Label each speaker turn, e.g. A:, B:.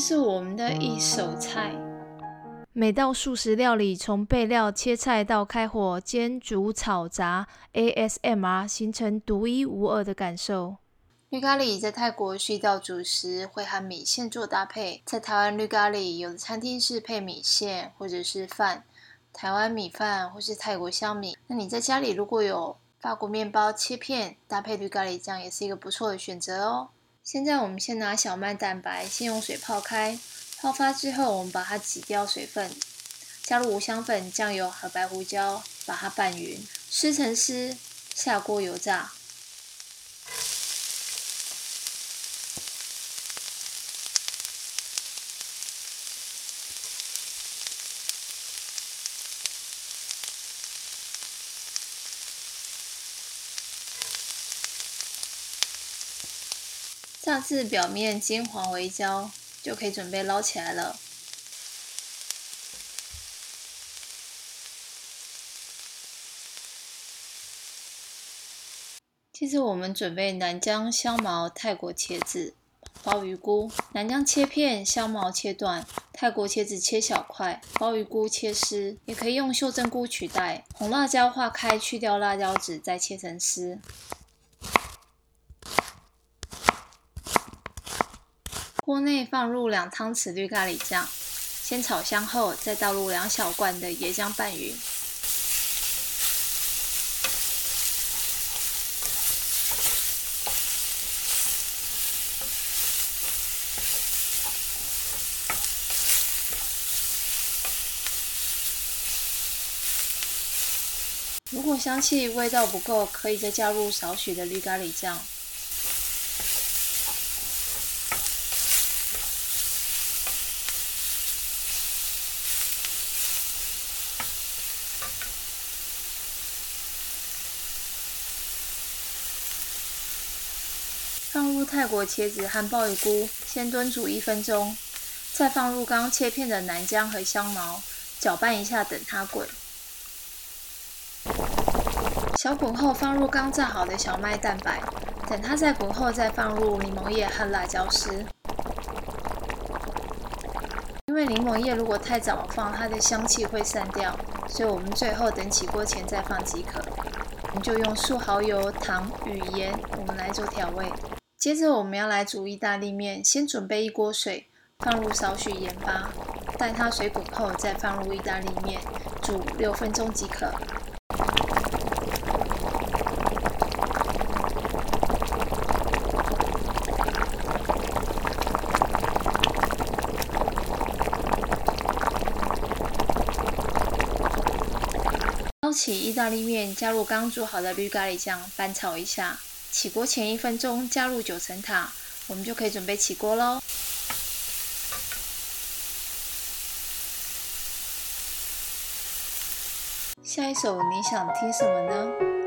A: 是我们的一手菜。
B: 每道素食料理，从备料、切菜到开火煎、煮、炒、炸，ASMR 形成独一无二的感受。
A: 绿咖喱在泰国是一道主食，会和米线做搭配。在台湾，绿咖喱有的餐厅是配米线或者是饭，台湾米饭或是泰国香米。那你在家里如果有法国面包切片搭配绿咖喱酱，也是一个不错的选择哦。现在我们先拿小麦蛋白，先用水泡开。泡发之后，我们把它挤掉水分，加入五香粉、酱油和白胡椒，把它拌匀，撕成丝，下锅油炸。炸至表面金黄微焦。就可以准备捞起来了。接着我们准备南姜、香茅、泰国茄子、鲍鱼菇。南姜切片，香茅切段，泰国茄子切小块，鲍鱼菇切丝，也可以用袖珍菇取代。红辣椒化开，去掉辣椒籽，再切成丝。锅内放入两汤匙绿咖喱酱，先炒香后，再倒入两小罐的椰浆拌匀。如果香气味道不够，可以再加入少许的绿咖喱酱。放入泰国茄子和鲍鱼菇，先炖煮一分钟，再放入刚切片的南姜和香茅，搅拌一下，等它滚。小滚后，放入刚炸好的小麦蛋白，等它再滚后，再放入柠檬叶和辣椒丝。因为柠檬叶如果太早放，它的香气会散掉，所以我们最后等起锅前再放即可。我们就用素蚝油、糖与盐，我们来做调味。接着我们要来煮意大利面，先准备一锅水，放入少许盐巴，待它水滚后再放入意大利面，煮六分钟即可。捞起意大利面，加入刚煮好的绿咖喱酱，翻炒一下。起锅前一分钟，加入九层塔，我们就可以准备起锅喽。下一首你想听什么呢？